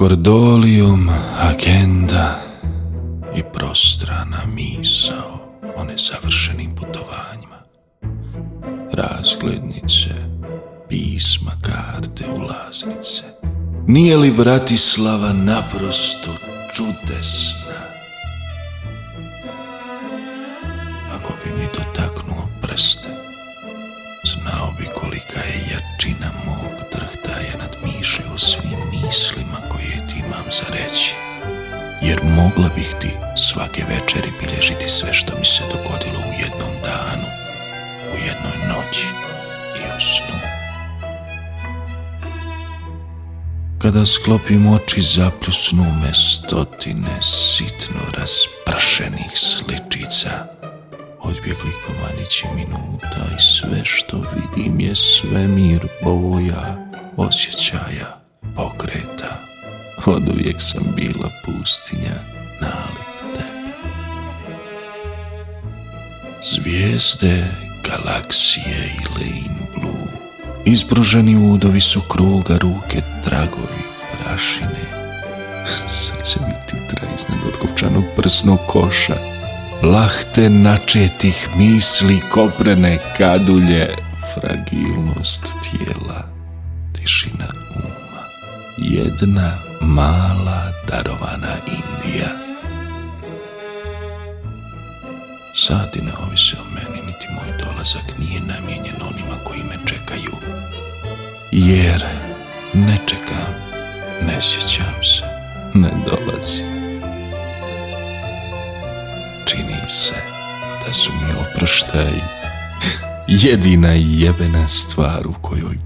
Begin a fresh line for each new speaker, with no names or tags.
Kordolium, agenda i prostrana misao o nezavršenim putovanjima. Razglednice, pisma, karte, ulaznice. Nije li Bratislava naprosto čudesna? Ako bi mi dotaknuo prste, znao bi kolika je jačina mog drhtaja nad mišlju Jer mogla bih ti svake večeri bilježiti sve što mi se dogodilo u jednom danu, u jednoj noći i u snu. Kada sklopim oči zapljusnu me stotine sitno raspršenih sličica, odbjegli komadići minuta i sve što vidim je svemir boja, osjećaja, pokreta. Od uvijek sam bila pustinja, nalik tebi. Zvijezde, galaksije i lane blue, izbruženi udovi su kruga, ruke, tragovi, prašine. Srce mi titra iznad otkopčanog prsnog koša, lahte načetih misli, koprene kadulje, fragilnost tijela, tišina uma, jedna mala darovana Indija. Sati ne ovise o meni, niti moj dolazak nije namijenjen onima koji me čekaju. Jer ne čekam, ne sjećam se, ne dolazi. Čini se da su mi oproštaj jedina jebena stvar u kojoj